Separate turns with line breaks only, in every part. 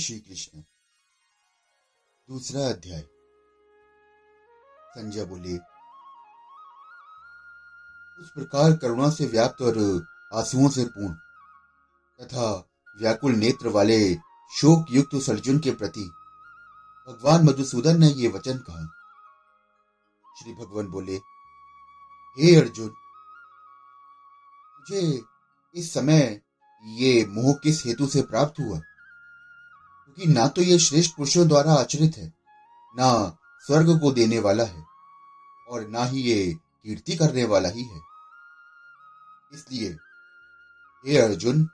श्री कृष्ण दूसरा अध्याय। संजय बोले, उस प्रकार करुणा से व्याप्त और आंसुओं से पूर्ण तथा व्याकुल नेत्र वाले शोक युक्त उस अर्जुन के प्रति भगवान मधुसूदन ने ये वचन कहा। श्री भगवान बोले, हे अर्जुन, मुझे इस समय ये मोह किस हेतु से प्राप्त हुआ? क्योंकि ना तो यह श्रेष्ठ पुरुषों द्वारा आचरित है, ना स्वर्ग को देने वाला है, और ना ही ये कीर्ति करने वाला ही है। इसलिए, हे अर्जुन,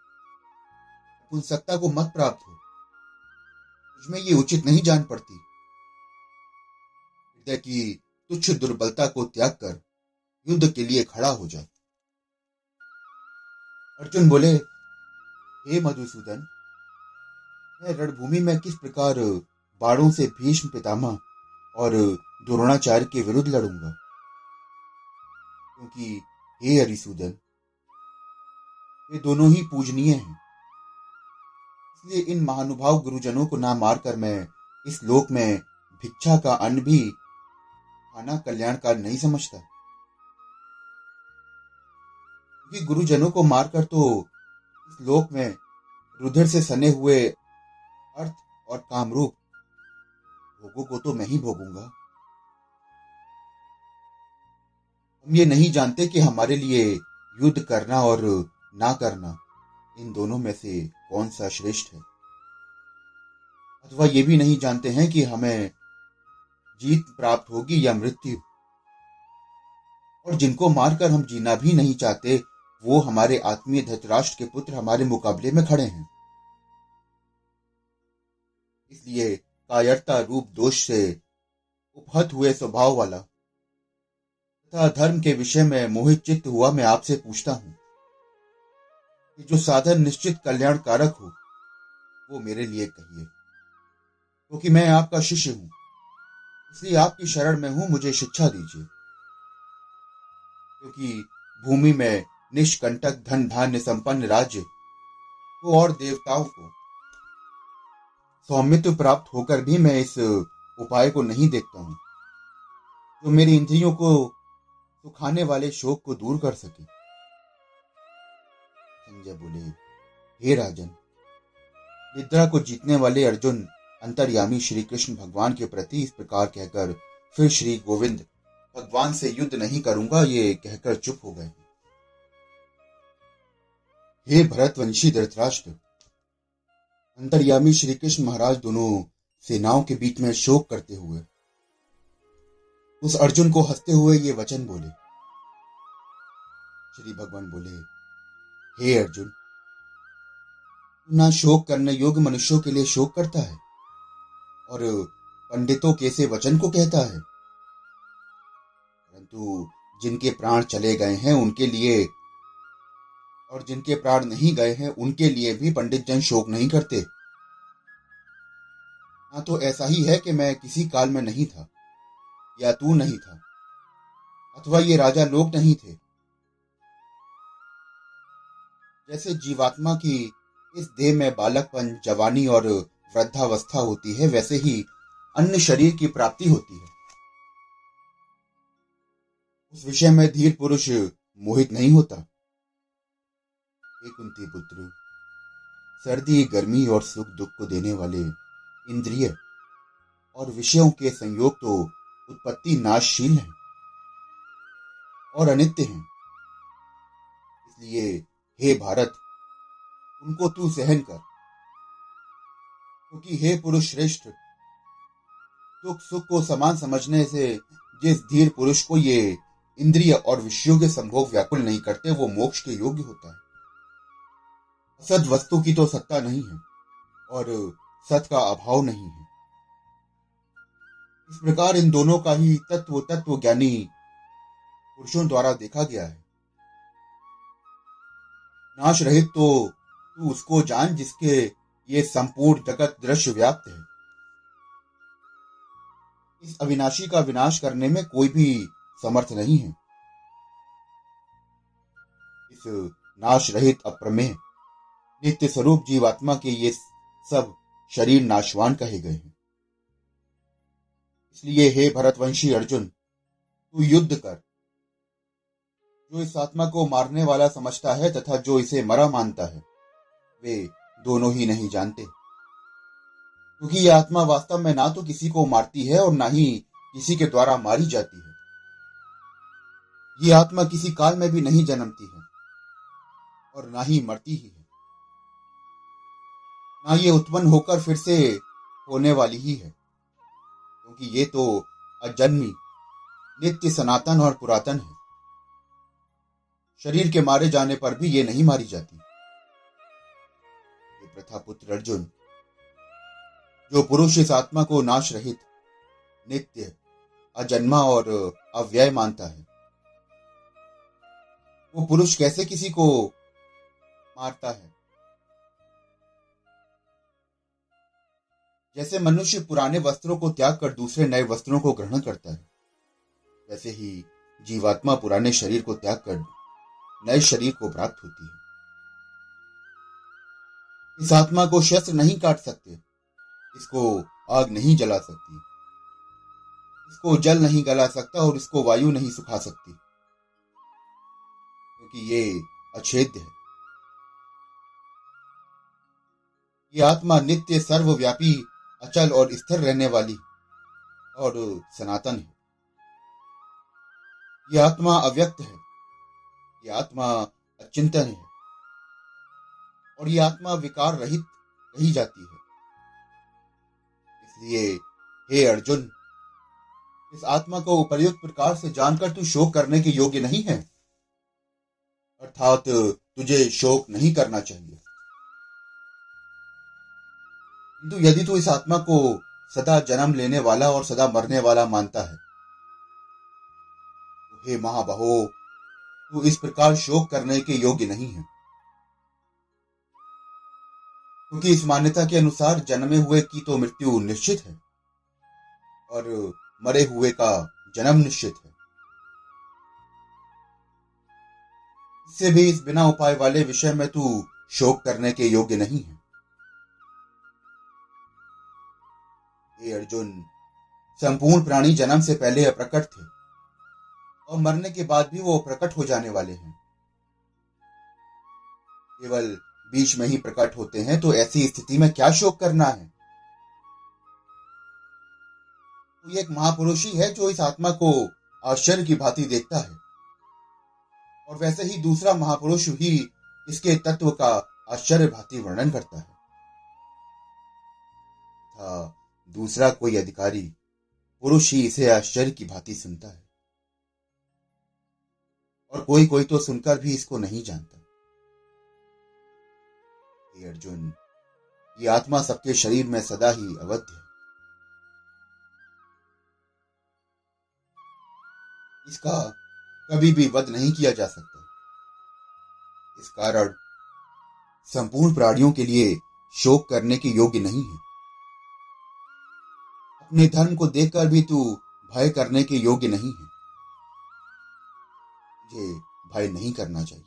पुंसकता को मत प्राप्त हो। तुझमें ये उचित नहीं जान पड़ती। हृदय की तुच्छ दुर्बलता को त्याग कर युद्ध के लिए खड़ा हो जा। अर्जुन बोले, हे मधुसूदन रणभूमि में किस प्रकार बाणों से भीष्म पितामह और द्रोणाचार्य के विरुद्ध लड़ूँगा? क्योंकि हे हरिसूदन वे दोनों ही पूजनीय हैं। इसलिए इन महानुभाव गुरुजनों को ना मारकर मैं इस लोक में भिक्षा का अन्न भी खाना कल्याणकार नहीं समझता। क्योंकि गुरुजनों को मारकर तो इस लोक में रुधिर से सने हुए अर्थ और कामरूप भोगों को तो मैं ही भोगूँगा। हम ये नहीं जानते कि हमारे लिए युद्ध करना और ना करना इन दोनों में से कौन सा श्रेष्ठ है। अथवा ये भी नहीं जानते हैं कि हमें जीत प्राप्त होगी या मृत्यु। और जिनको मारकर हम जीना भी नहीं चाहते, वो हमारे आत्मीय धृतराष्ट्र के पुत्र हमारे मुकाबले में खड़े हैं। इसलिए कायरता रूप दोष से उपहत हुए स्वभाव वाला। तथा धर्म के विषय में मोहित चित्त हुआ मैं आपसे पूछता हूँ कि जो साधन निश्चित कल्याण कारक हो, वो मेरे लिए कहिए। क्योंकि तो मैं आपका शिष्य हूँ, इसलिए आपकी शरण में हूँ, मुझे शिक्षा दीजिए। क्योंकि भूमि में निष्कंटक धन धान्य संपन्न राज्य को और देवताओं को सौमित्व प्राप्त होकर भी मैं इस उपाय को नहीं देखता हूँ। जो मेरी इंद्रियों को सुखाने वाले शोक को दूर कर सके। संजय बोले, हे राजन, निद्रा को जीतने वाले अर्जुन, अंतर्यामी श्री कृष्ण भगवान के प्रति इस प्रकार कहकर फिर श्री गोविंद, भगवान से युद्ध नहीं करूँगा, ये कहकर चुप हो गए हे भरतवंशी धृतराष्ट्र अंतर्यामी श्री कृष्ण महाराज दोनों सेनाओं के बीच में शोक करते हुए, उस अर्जुन को हँसते हुए ये वचन बोले। श्री भगवान बोले, हे अर्जुन ना शोक करने योग्य मनुष्यों के लिए शोक करता है और पंडितों कैसे वचन को कहता है। परंतु जिनके प्राण चले गए हैं, उनके लिए और जिनके प्राण नहीं गए हैं, उनके लिए भी पंडित जन शोक नहीं करते। हाँ तो ऐसा ही है कि मैं किसी काल में नहीं था, या तू नहीं था, अथवा ये राजा लोग नहीं थे। जैसे जीवात्मा की इस देह में बालकपन, जवानी और वृद्धावस्था होती है, वैसे ही अन्य शरीर की प्राप्ति होती है। उस विषय में धीर पुरुष मोहित नहीं होता। कुंती पुत्र, सर्दी, गर्मी और सुख दुख को देने वाले इंद्रिय और विषयों के संयोग तो उत्पत्ति नाशशील है और अनित्य हैं। इसलिए हे भारत, उनको तू सहन कर, क्योंकि हे पुरुष श्रेष्ठ, दुख सुख को समान समझने से जिस धीर पुरुष को ये इंद्रिय और विषयों के संभोग व्याकुल नहीं करते, वो मोक्ष के योग्य होता है। सद वस्तु की तो सत्ता नहीं है, और सत का अभाव नहीं है। इस प्रकार इन दोनों का ही तत्व तत्व ज्ञानी पुरुषों द्वारा देखा गया है। नाश रहित तो तू उसको जान जिसके ये संपूर्ण जगत दृश्य व्याप्त है। इस अविनाशी का विनाश करने में कोई भी समर्थ नहीं है। इस नाश रहित अप्रमेय नित्य स्वरूप जीवात्मा के ये सब शरीर नाशवान कहे गए हैं। इसलिए हे भरतवंशी अर्जुन, तू युद्ध कर। जो इस आत्मा को मारने वाला समझता है तथा जो इसे मरा मानता है, वे दोनों ही नहीं जानते। क्योंकि यह आत्मा वास्तव में ना तो किसी को मारती है और ना ही किसी के द्वारा मारी जाती है। ये आत्मा किसी काल में भी नहीं जन्मती है और ना ही मरती ही है। ना ये उत्पन्न होकर फिर से होने वाली ही है। क्योंकि ये तो अजन्मी, नित्य सनातन और पुरातन है। शरीर के मारे जाने पर भी ये नहीं मारी जाती। ये प्रथा पुत्र अर्जुन, जो पुरुष इस आत्मा को नाश रहित, नित्य, अजन्मा और अव्यय मानता है। वो पुरुष कैसे किसी को मारता है? जैसे मनुष्य पुराने वस्त्रों को त्याग कर दूसरे नए वस्त्रों को ग्रहण करता है, वैसे ही जीवात्मा पुराने शरीर को त्याग कर नए शरीर को प्राप्त होती है। इस आत्मा को शस्त्र नहीं काट सकते, इसको आग नहीं जला सकती, इसको जल नहीं गला सकता और इसको वायु नहीं सुखा सकती, क्योंकि ये अछेद्य है। ये आत्मा नित्य सर्वव्यापी अचल और स्थिर रहने वाली और सनातन है। यह आत्मा अव्यक्त है। यह आत्मा अचिंतन है। और यह आत्मा विकार रहित कही जाती है। इसलिए हे अर्जुन, इस आत्मा को उपयुक्त प्रकार से जानकर तू शोक करने के योग्य नहीं है। अर्थात तुझे शोक नहीं करना चाहिए। किंतु यदि तू इस आत्मा को सदा जन्म लेने वाला और सदा मरने वाला मानता है तो हे महाबहो, तू इस प्रकार शोक करने के योग्य नहीं है। क्योंकि इस मान्यता के अनुसार जन्मे हुए की तो मृत्यु निश्चित है, और मरे हुए का जन्म निश्चित है। इससे भी इस बिना उपाय वाले विषय में तू शोक करने के योग्य नहीं है। हे अर्जुन, संपूर्ण प्राणी जन्म से पहले अप्रकट थे और मरने के बाद भी वो प्रकट हो जाने वाले हैं। केवल बीच में ही प्रकट होते हैं तो ऐसी स्थिति में क्या शोक करना है? तो एक महापुरुष ही है जो इस आत्मा को आश्चर्य की भांति देखता है। और वैसे ही दूसरा महापुरुष ही इसके तत्व का आश्चर्य भांति वर्णन करता है। था दूसरा कोई अधिकारी पुरुष ही इसे आश्चर्य की भांति सुनता है। और कोई कोई तो सुनकर भी इसको नहीं जानता। अर्जुन, ये आत्मा सबके शरीर में सदा ही अवध्य है। इसका कभी भी वध नहीं किया जा सकता। इस कारण संपूर्ण प्राणियों के लिए शोक करने के योग्य नहीं है। अपने धर्म को देखकर भी तू भय करने के योग्य नहीं है। मुझे भय नहीं करना चाहिए।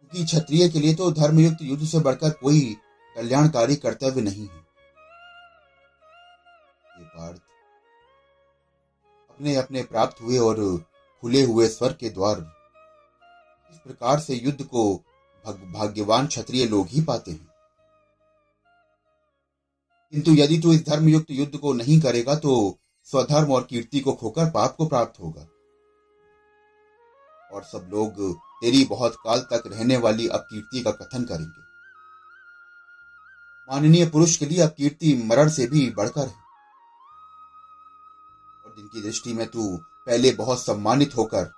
क्योंकि क्षत्रिय के लिए तो धर्मयुक्त युद्ध से बढ़कर कोई कल्याणकारी कर्तव्य नहीं है। ये पार्थ अपने अपने प्राप्त हुए और खुले हुए स्वर के द्वार इस प्रकार से युद्ध को भाग्यवान क्षत्रिय लोग ही पाते हैं। किंतु यदि तू इस धर्मयुक्त युद्ध को नहीं करेगा तो स्वधर्म और कीर्ति को खोकर पाप को प्राप्त होगा। और सब लोग तेरी बहुत काल तक रहने वाली अपकीर्ति का कथन करेंगे। माननीय पुरुष के लिए अपकीर्ति मरण से भी बढ़कर है। और जिनकी दृष्टि में तू पहले बहुत सम्मानित होकर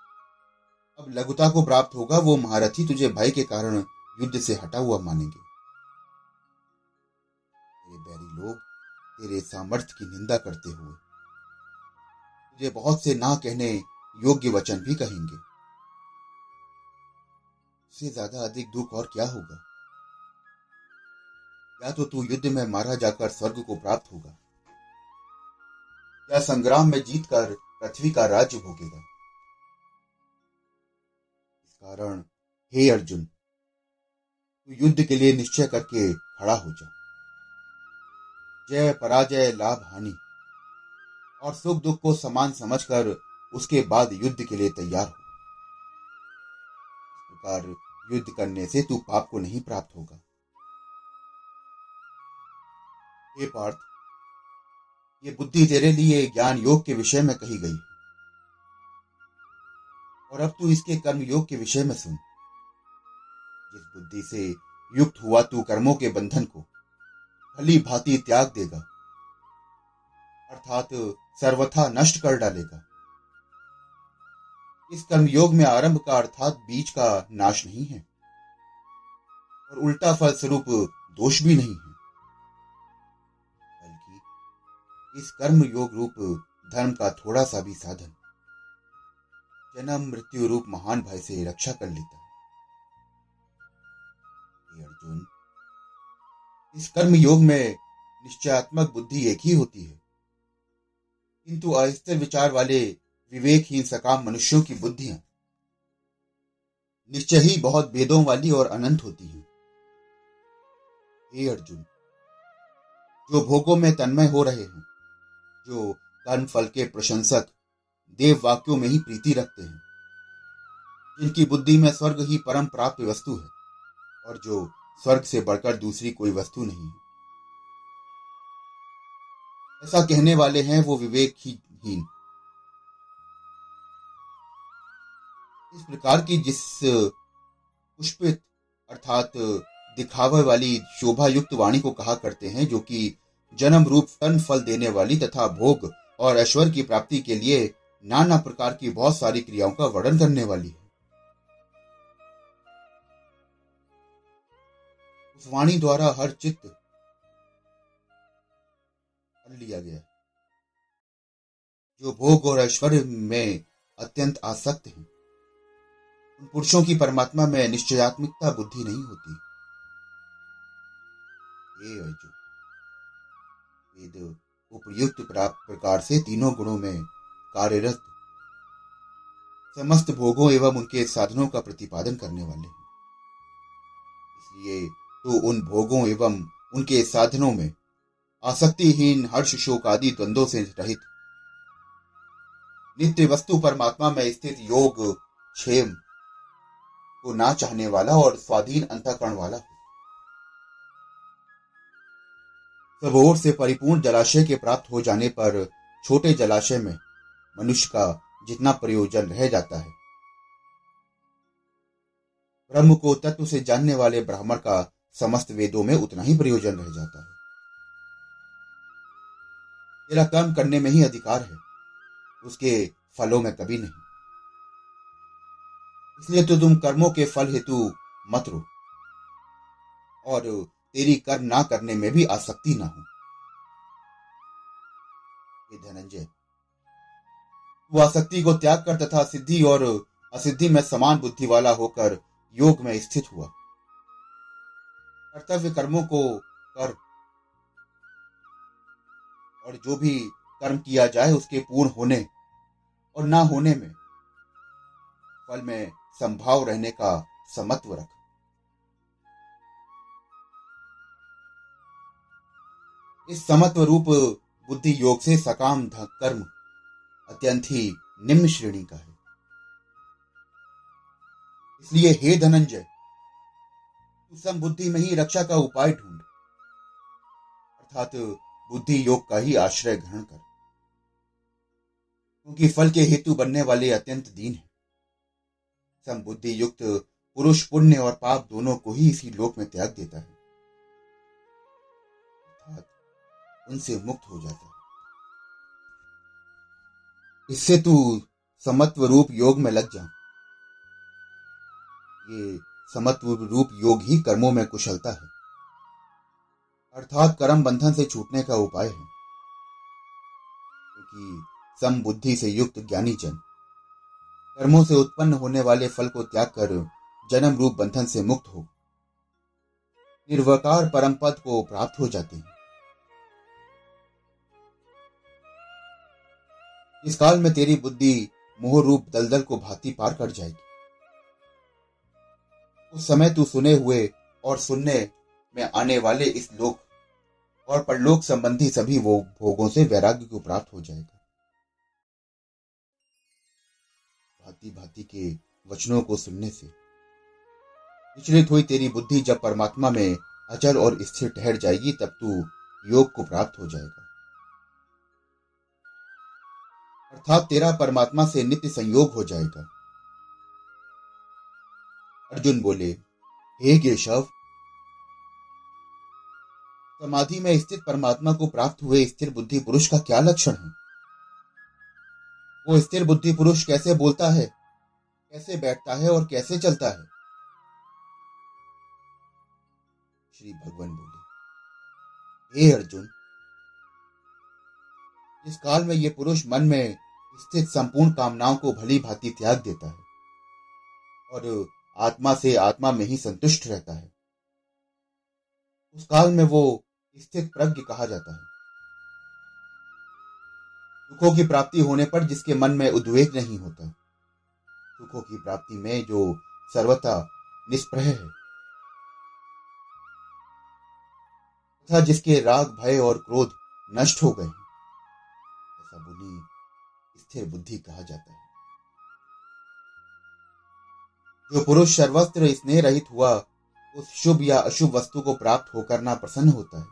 अब लघुता को प्राप्त होगा, वो महारथी तुझे भय के कारण युद्ध से हटा हुआ मानेंगे। लोग तेरे सामर्थ्य की निंदा करते हुए। तुझे बहुत से ना कहने योग्य वचन भी कहेंगे। उससे ज़्यादा अधिक दुख और क्या होगा? या तो तू युद्ध में मारा जाकर स्वर्ग को प्राप्त होगा, या संग्राम में जीतकर पृथ्वी का राज्य भोगेगा। इस कारण, हे अर्जुन, तू युद्ध के लिए निश्चय करके खड़ा हो जा। जय पराजय, लाभ, हानि। और सुख, दुख को समान समझकर उसके बाद युद्ध के लिए तैयार हो। प्रकार युद्ध करने से तू पाप को नहीं प्राप्त होगा। हे पार्थ, ये बुद्धि तेरे लिए ज्ञान योग के विषय में कही गई और अब तू इसके कर्म योग के विषय में सुन। जिस बुद्धि से युक्त हुआ तू कर्मों के बंधन को भली भांति त्याग देगा। अर्थात सर्वथा नष्ट कर डालेगा। इस कर्मयोग में आरंभ का अर्थात बीज का नाश नहीं है। और उल्टा फल स्वरूप दोष भी नहीं है। बल्कि इस कर्म योग रूप धर्म का थोड़ा सा भी साधन जन्म, मृत्यु रूप महान भय से रक्षा कर लेता है अर्जुन इस कर्म योग में निश्चयात्मक बुद्धि एक ही होती है। किंतु अस्थिर विचार वाले विवेकहीन सकाम मनुष्यों की बुद्धियाँ निश्चय ही बहुत भेदों वाली और अनंत होती हैं। हे अर्जुन, जो भोगों में तन्मय हो रहे हैं, जो कर्म फल के प्रशंसक देव वाक्यों में ही प्रीति रखते हैं, जिनकी बुद्धि में स्वर्ग ही परम प्राप्त वस्तु है, और जो स्वर्ग से बढ़कर दूसरी कोई वस्तु नहीं है। ऐसा कहने वाले हैं वो विवेक ही हीन इस प्रकार की जिस पुष्पित अर्थात दिखावे वाली शोभा युक्त वाणी को कहा करते हैं, जो कि जन्म रूप तन फल देने वाली तथा भोग और ऐश्वर्य की प्राप्ति के लिए नाना प्रकार की बहुत सारी क्रियाओं का वर्णन करने वाली है। वाणी द्वारा हर चित्त कर लिया गया जो भोग और ऐश्वर्य में अत्यंत आसक्त हैं, उन पुरुषों की परमात्मा में निश्चयात्मिकता बुद्धि नहीं होती। हे अर्जुन वेद उपयुक्त प्रकार से तीनों गुणों में कार्यरत समस्त भोगों एवं उनके साधनों का प्रतिपादन करने वाले हैं। इसलिए तो उन भोगों एवं उनके साधनों में आसक्तिहीन हर्ष शोक आदि द्वंद्वों से रहित। नित्य वस्तु परमात्मा में स्थित योग, क्षेम को ना चाहने वाला और स्वाधीन अंतकरण वाला सब ओर से परिपूर्ण जलाशय के प्राप्त हो जाने पर छोटे जलाशय में मनुष्य का जितना प्रयोजन रह जाता है, ब्रह्म को तत्व से जानने वाले ब्राह्मण का समस्त वेदों में उतना ही प्रयोजन रह जाता है। तेरा कर्म करने में ही अधिकार है, उसके फलों में कभी नहीं। इसलिए तो तुम कर्मों के फल हेतु मत रो, और तेरी कर्म ना करने में भी आसक्ति ना हो। धनंजय, तू आसक्ति को त्याग कर तथा सिद्धि और असिद्धि में समान बुद्धि वाला होकर योग में स्थित हुआ। कर्तव्य कर्मों को कर। और जो भी कर्म किया जाए उसके पूर्ण होने और ना होने में फल में संभाव रहने का समत्व रख। इस समत्व रूप बुद्धि योग से सकाम कर्म अत्यंत ही निम्न श्रेणी का है। इसलिए हे धनंजय तू समबुद्धि में ही रक्षा का उपाय ढूंढ। अर्थात बुद्धि योग का ही आश्रय ग्रहण कर। क्योंकि फल के हेतु बनने वाले अत्यंत दीन है। समबुद्धि युक्त पुरुष पुण्य और पाप दोनों को ही इसी लोक में त्याग देता है। उनसे मुक्त हो जाता है। इससे तू समत्व रूप योग में लग जा। ये समत्व रूप योग ही कर्मों में कुशलता है। अर्थात कर्म बंधन से छूटने का उपाय है। क्योंकि सम बुद्धि से युक्त ज्ञानी जन कर्मों से उत्पन्न होने वाले फल को त्याग कर जन्म रूप बंधन से मुक्त हो, निर्वकार परम पद को प्राप्त हो जाते हैं। इस काल में तेरी बुद्धि मोह रूप दलदल को भांति पार कर जाएगी। उस समय तू सुने हुए और सुनने में आने वाले इस लोक और परलोक संबंधी सभी वो भोगों से वैराग्य को प्राप्त हो जाएगा। भांति भांति के वचनों को सुनने से विचलित हुई तेरी बुद्धि जब परमात्मा में अचल और स्थिर ठहर जाएगी, तब तू योग को प्राप्त हो जाएगा। अर्थात तेरा परमात्मा से नित्य संयोग हो जाएगा। अर्जुन बोले, हे केशव, समाधि में स्थित परमात्मा को प्राप्त हुए स्थिर बुद्धि पुरुष का क्या लक्षण है? वो स्थिर बुद्धि पुरुष कैसे बोलता है, कैसे बैठता है और कैसे चलता है? श्री भगवान बोले, हे अर्जुन, इस काल में ये पुरुष मन में स्थित संपूर्ण कामनाओं को भली भांति त्याग देता है और आत्मा से आत्मा में ही संतुष्ट रहता है। उस काल में वो स्थित प्रज्ञ कहा जाता है। सुखों की प्राप्ति होने पर जिसके मन में उद्वेग नहीं होता सुखों की प्राप्ति में जो सर्वथा निष्प्रह है। तथा जिसके राग, भय और क्रोध नष्ट हो गए ऐसा बुद्धि स्थिर बुद्धि कहा जाता है। जो पुरुष सर्वस्त्र स्नेह रहित हुआ, उस शुभ या अशुभ वस्तु को प्राप्त होकर ना प्रसन्न होता है,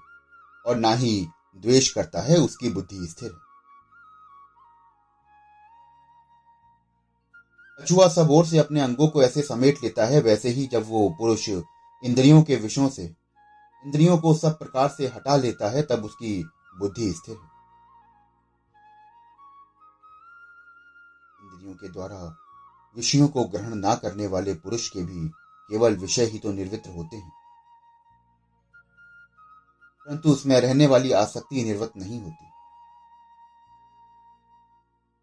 और ना ही द्वेष करता है उसकी बुद्धि स्थिर। कछुआ सब ओर से अपने अंगों को ऐसे समेट लेता है, वैसे ही जब वो पुरुष इंद्रियों के विषयों से, इंद्रियों को सब प्रकार से हटा लेता है, तब उसकी बुद्धि स्थिर इंद्रियों के द्वारा विषयों को ग्रहण ना करने वाले पुरुष के भी केवल विषय ही तो निर्वृत्त होते हैं। परंतु उसमें रहने वाली आसक्ति निर्वृत्त नहीं होती।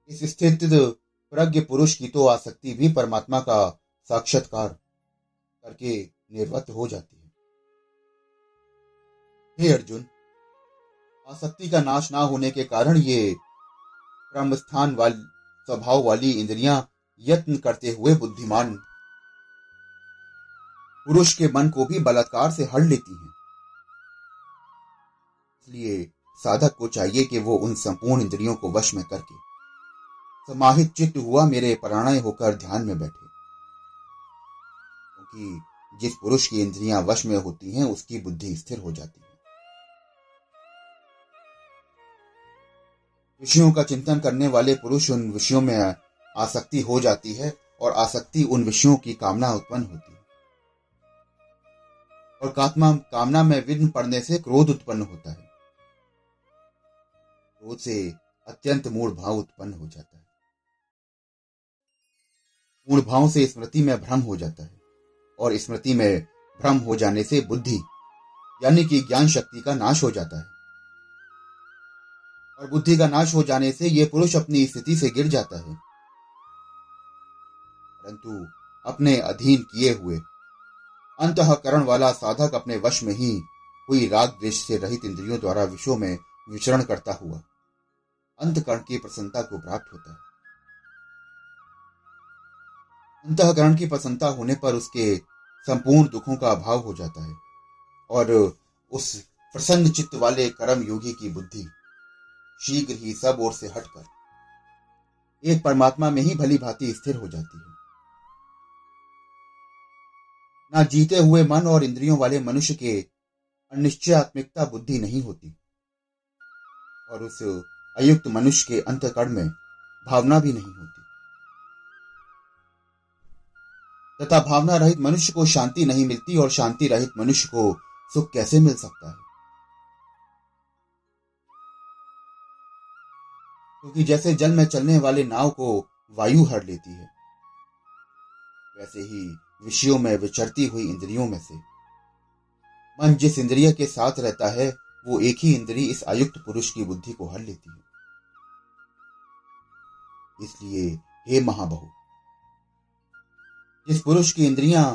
इस स्थित प्रज्ञ पुरुष की तो आसक्ति भी परमात्मा का साक्षात्कार करके निर्वृत्त हो जाती है। हे अर्जुन, आसक्ति का नाश ना होने के कारण ये क्रम स्थान वाली, स्वभाव वाली इंद्रियाँ यत्न करते हुए बुद्धिमान। पुरुष के मन को भी बलात्कार से हड़ लेती हैं। इसलिए साधक को चाहिए कि वो उन संपूर्ण इंद्रियों को वश में करके, समाहित चित्त हुआ मेरे प्राणय होकर ध्यान में बैठे। क्योंकि जिस पुरुष की इंद्रियाँ वश में होती हैं, उसकी बुद्धि स्थिर हो जाती है। विषयों का चिंतन करने वाले पुरुष उन विषयों में आसक्ति हो जाती है और आसक्ति उन विषयों की कामना उत्पन्न होती है। और कात्मा, कामना में विघ्न पड़ने से क्रोध उत्पन्न होता है। क्रोध से अत्यंत मूढ़ भाव उत्पन्न हो जाता है। मूढ़ भाव से स्मृति में भ्रम हो जाता है और स्मृति में भ्रम हो जाने से बुद्धि, यानी कि ज्ञान शक्ति का नाश हो जाता है। और बुद्धि का नाश हो जाने से यह पुरुष अपनी स्थिति से गिर जाता है। परंतु अपने अधीन किए हुए। अंतकरण वाला साधक अपने वश में ही हुई राग द्वेष से रहित इंद्रियों द्वारा विश्व में विचरण करता हुआ। अंतकरण की प्रसन्नता को प्राप्त होता है। अंतकरण की प्रसन्नता होने पर उसके संपूर्ण दुखों का अभाव हो जाता है और उस प्रसन्न चित्त वाले कर्म योगी की बुद्धि शीघ्र ही सब ओर से हटकर एक परमात्मा में ही भली भांति स्थिर हो जाती है। ना जीते हुए मन और इंद्रियों वाले मनुष्य के अनिश्चयात्मिकता बुद्धि नहीं होती। और उस अयुक्त मनुष्य के अंतकरण में भावना भी नहीं होती। तथा भावना रहित मनुष्य को शांति नहीं मिलती और शांति रहित मनुष्य को सुख कैसे मिल सकता है? क्योंकि तो जैसे जल में चलने वाले नाव को वायु हर लेती है, वैसे ही विषयों में विचरती हुई इंद्रियों में से। मन जिस इंद्रिय के साथ रहता है, वो एक ही इंद्री इस आयुक्त पुरुष की बुद्धि को हर लेती है। इसलिए, हे महाबहु, जिस पुरुष की इंद्रियाँ,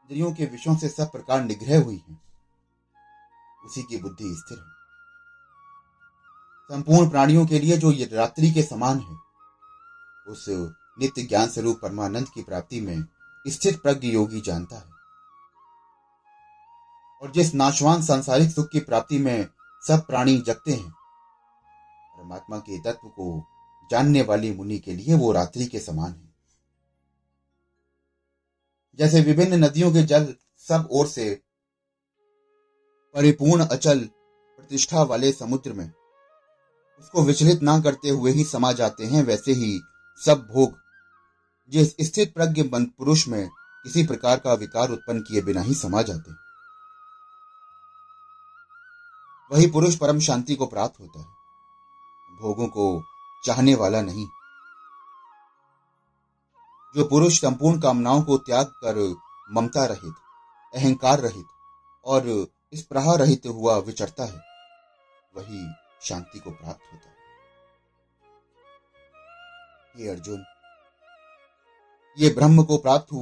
इंद्रियों के विषयों से सब प्रकार निग्रह हुई हैं, उसी की बुद्धि स्थिर है। संपूर्ण प्राणियों के लिए जो ये रात्रि के समान है, उस नित्य ज्ञान स्वरूप परमानंद की प्राप्ति में स्थित प्रज्ञ योगी जानता है। और जिस नाशवान सांसारिक सुख की प्राप्ति में सब प्राणी जगते हैं, परमात्मा के तत्व को जानने वाली मुनि के लिए वो रात्रि के समान है। जैसे विभिन्न नदियों के जल सब ओर से परिपूर्ण अचल प्रतिष्ठा वाले समुद्र में उसको विचलित ना करते हुए ही समा जाते हैं, वैसे ही सब भोग जिस स्थित प्रज्ञ पुरुष में किसी प्रकार का विकार उत्पन्न किए बिना ही समा जाते वही पुरुष परम शांति को प्राप्त होता है। भोगों को चाहने वाला नहीं। जो पुरुष संपूर्ण कामनाओं को त्याग कर ममता रहित, अहंकार रहित और इस प्रहार रहित हुआ विचरता है, वही शांति को प्राप्त होता है। ये अर्जुन ये ब्रह्म को प्राप्त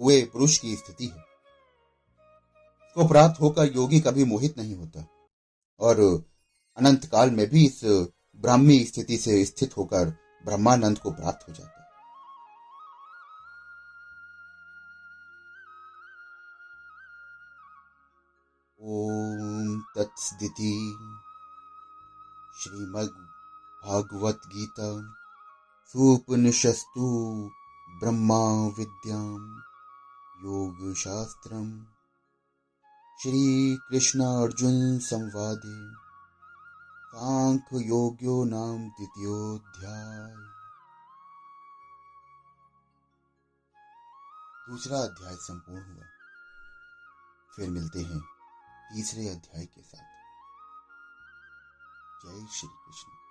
हुए पुरुष की स्थिति है। को प्राप्त होकर योगी कभी मोहित नहीं होता। और अनंत काल में भी इस ब्राह्मी स्थिति से स्थित होकर ब्रह्मानंद को प्राप्त हो जाता है। ओम तत्सदिति श्रीमद् भागवत गीता सुपनिषस्तु ब्रह्मा विद्याम योग शास्त्रम श्री कृष्ण अर्जुन संवादे। सांख्य योग्यो नाम द्वितीयोध्याय दूसरा अध्याय संपूर्ण हुआ। फिर मिलते हैं तीसरे अध्याय के साथ। जय श्री कृष्ण